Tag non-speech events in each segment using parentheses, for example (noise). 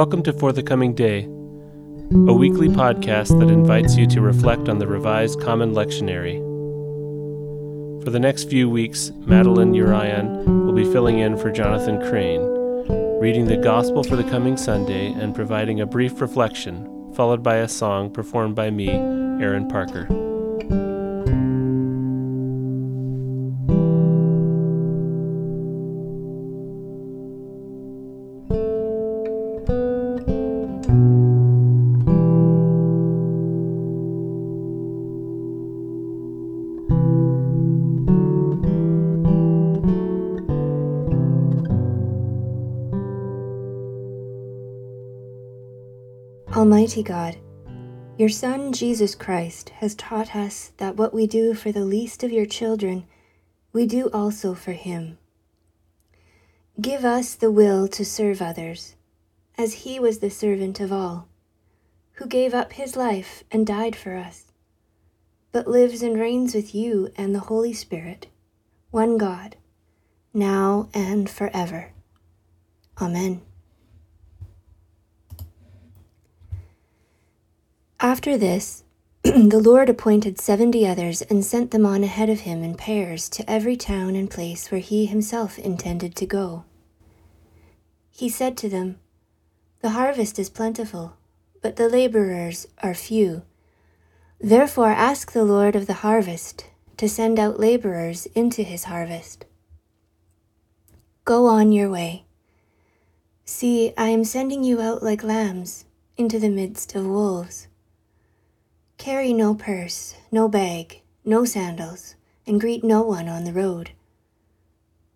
Welcome to For the Coming Day, a weekly podcast that invites you to reflect on the Revised Common Lectionary. For the next few weeks, Madeline Urian will be filling in for Jonathan Crane, reading the Gospel for the coming Sunday and providing a brief reflection, followed by a song performed by me, Aaron Parker. Almighty God, your Son Jesus Christ has taught us that what we do for the least of your children, we do also for him. Give us the will to serve others, as he was the servant of all, who gave up his life and died for us, but lives and reigns with you and the Holy Spirit, one God, now and forever. Amen. After this, (clears throat) the Lord appointed seventy others and sent them on ahead of him in pairs to every town and place where he himself intended to go. He said to them, The harvest is plentiful, but the laborers are few. Therefore ask the Lord of the harvest to send out laborers into his harvest. Go on your way. See, I am sending you out like lambs into the midst of wolves. Carry no purse, no bag, no sandals, and greet no one on the road.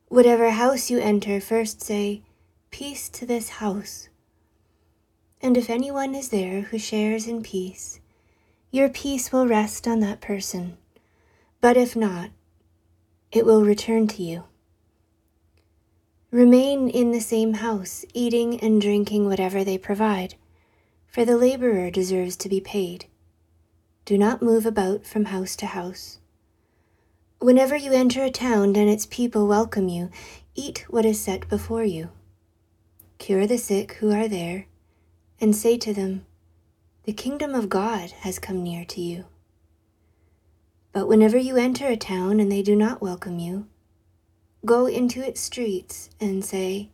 Whatever house you enter, first say, Peace to this house. And if anyone is there who shares in peace, your peace will rest on that person. But if not, it will return to you. Remain in the same house, eating and drinking whatever they provide, for the laborer deserves to be paid. Do not move about from house to house. Whenever you enter a town and its people welcome you, eat what is set before you. Cure the sick who are there, and say to them, The kingdom of God has come near to you. But whenever you enter a town and they do not welcome you, go into its streets and say,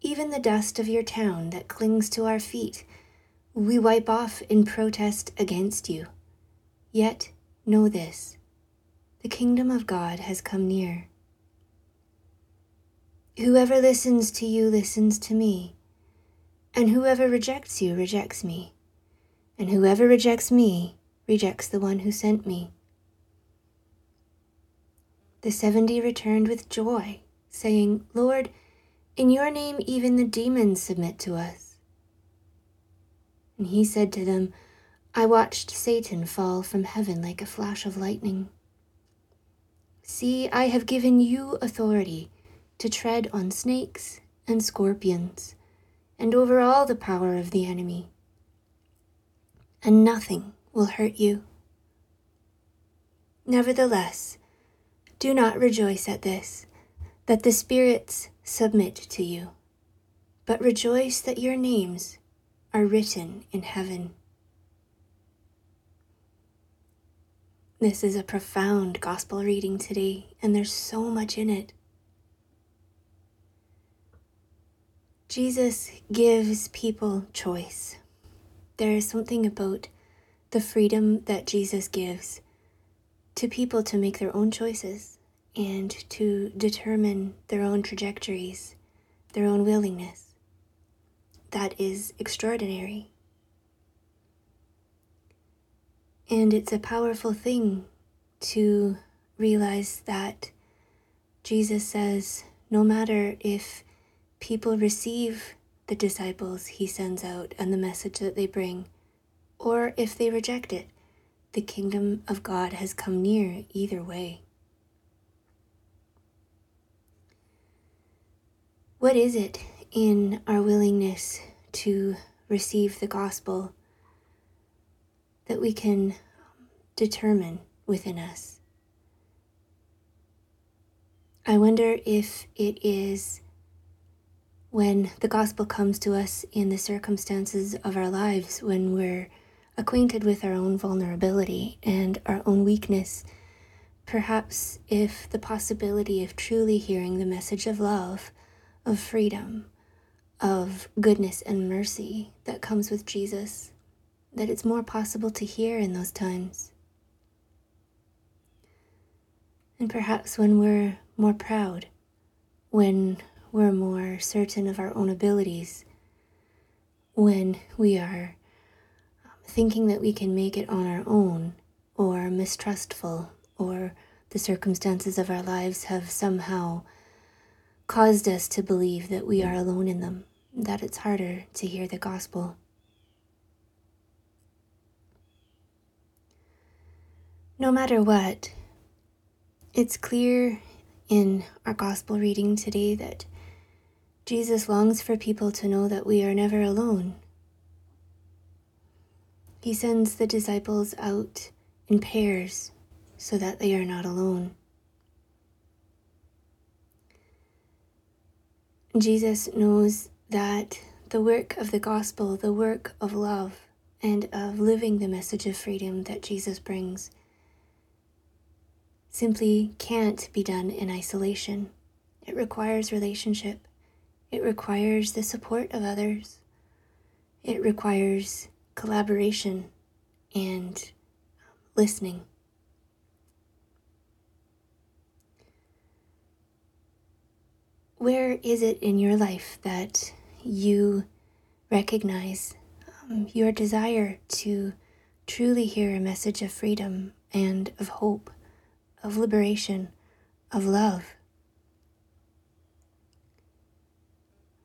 Even the dust of your town that clings to our feet we wipe off in protest against you. Yet know this the kingdom of God has come near. Whoever listens to you listens to me, and whoever rejects you rejects me, and whoever rejects me rejects the one who sent me. The seventy returned with joy, saying, Lord, in your name even the demons submit to us. And he said to them, I watched Satan fall from heaven like a flash of lightning. See, I have given you authority to tread on snakes and scorpions, and over all the power of the enemy, and nothing will hurt you. Nevertheless, do not rejoice at this, that the spirits submit to you, but rejoice that your names are written in heaven. This is a profound gospel reading today, and there's so much in it. Jesus gives people choice. There is something about the freedom that Jesus gives to people to make their own choices and to determine their own trajectories, their own willingness that is extraordinary. And it's a powerful thing to realize that Jesus says no matter if people receive the disciples he sends out and the message that they bring, or if they reject it, the kingdom of God has come near either way. What is it in our willingness to receive the gospel that we can determine within us. I wonder if it is when the gospel comes to us in the circumstances of our lives, when we're acquainted with our own vulnerability and our own weakness, perhaps if the possibility of truly hearing the message of love, of freedom, of goodness and mercy that comes with Jesus, that it's more possible to hear in those times. And perhaps when we're more proud, when we're more certain of our own abilities, when we are um, thinking that we can make it on our own, or mistrustful, or the circumstances of our lives have somehow caused us to believe that we are alone in them, that it's harder to hear the gospel. No matter what, it's clear in our gospel reading today that Jesus longs for people to know that we are never alone he sends the disciples out in pairs so that they are not alone. Jesus knows that the work of the gospel, the work of love, and of living the message of freedom that Jesus brings simply can't be done in isolation. It requires relationship. It requires the support of others. It requires collaboration and um, listening. Where is it in your life that you recognize um, your desire to truly hear a message of freedom and of hope, of liberation, of love?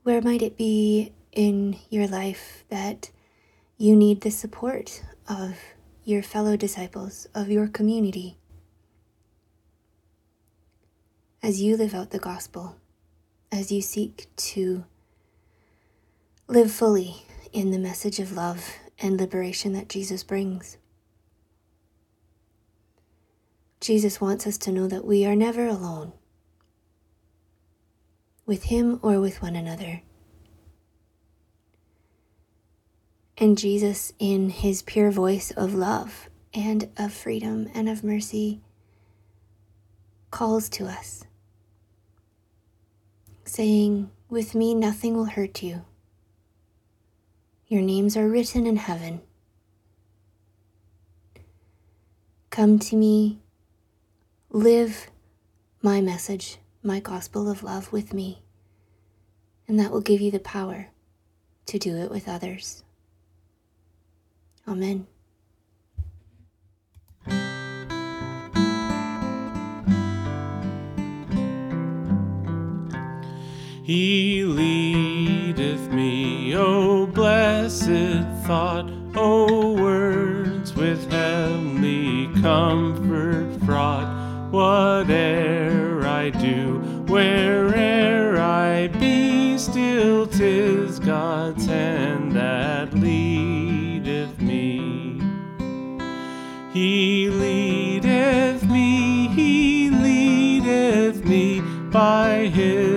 Where might it be in your life that you need the support of your fellow disciples, of your community, as you live out the gospel, as you seek to live fully in the message of love and liberation that Jesus brings. Jesus wants us to know that we are never alone, with Him or with one another. And Jesus, in his pure voice of love and of freedom and of mercy, calls to us, saying, With me nothing will hurt you. Your names are written in heaven. Come to me, live my message, my gospel of love with me, and that will give you the power to do it with others. Amen. He thought, O words with heavenly comfort fraught. Whate'er I do, where'er I be, still 'tis God's hand that leadeth me. He leadeth me, he leadeth me by his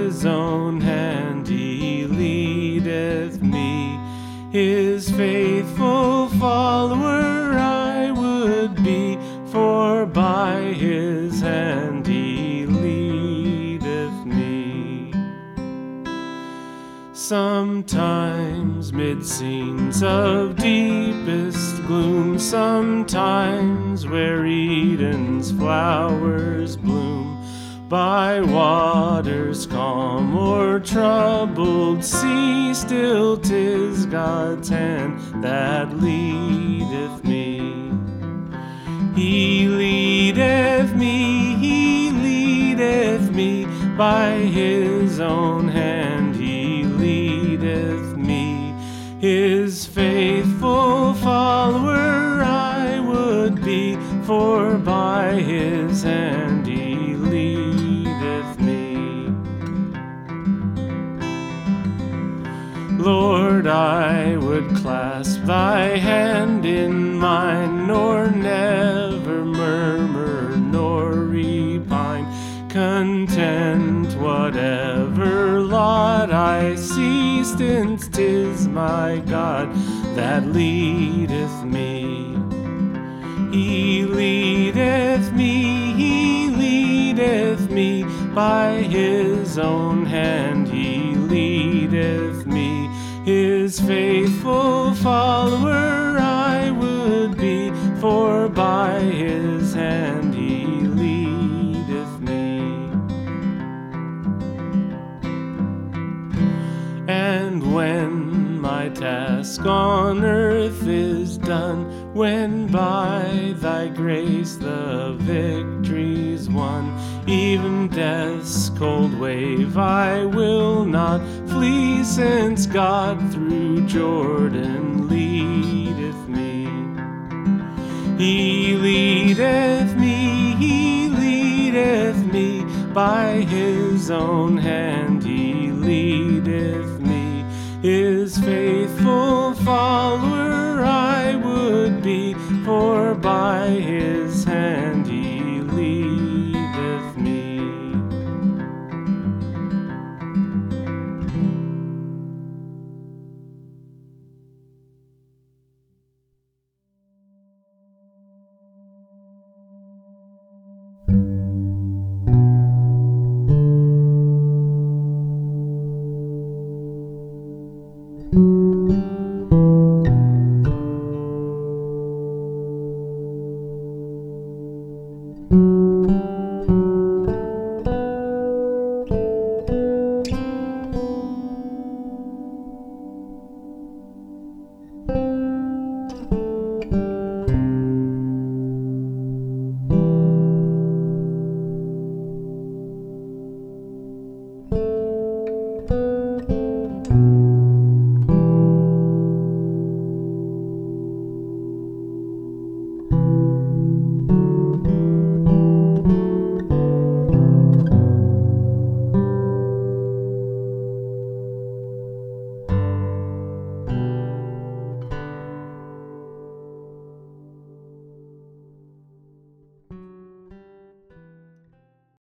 Sometimes mid scenes of deepest gloom, sometimes where Eden's flowers bloom, by waters calm or troubled sea, still 'tis God's hand that leadeth me. He leadeth me, he leadeth me by his own His faithful follower I would be, for by his hand he leadeth me. Lord, I would clasp thy hand in my God that leadeth me. He leadeth me, he leadeth me, by his own hand he leadeth me. His faithful follower I would be, for task on earth is done, when by thy grace the victory's won, even death's cold wave I will not flee, since God through Jordan leadeth me. He leadeth me, he leadeth me, by his own hand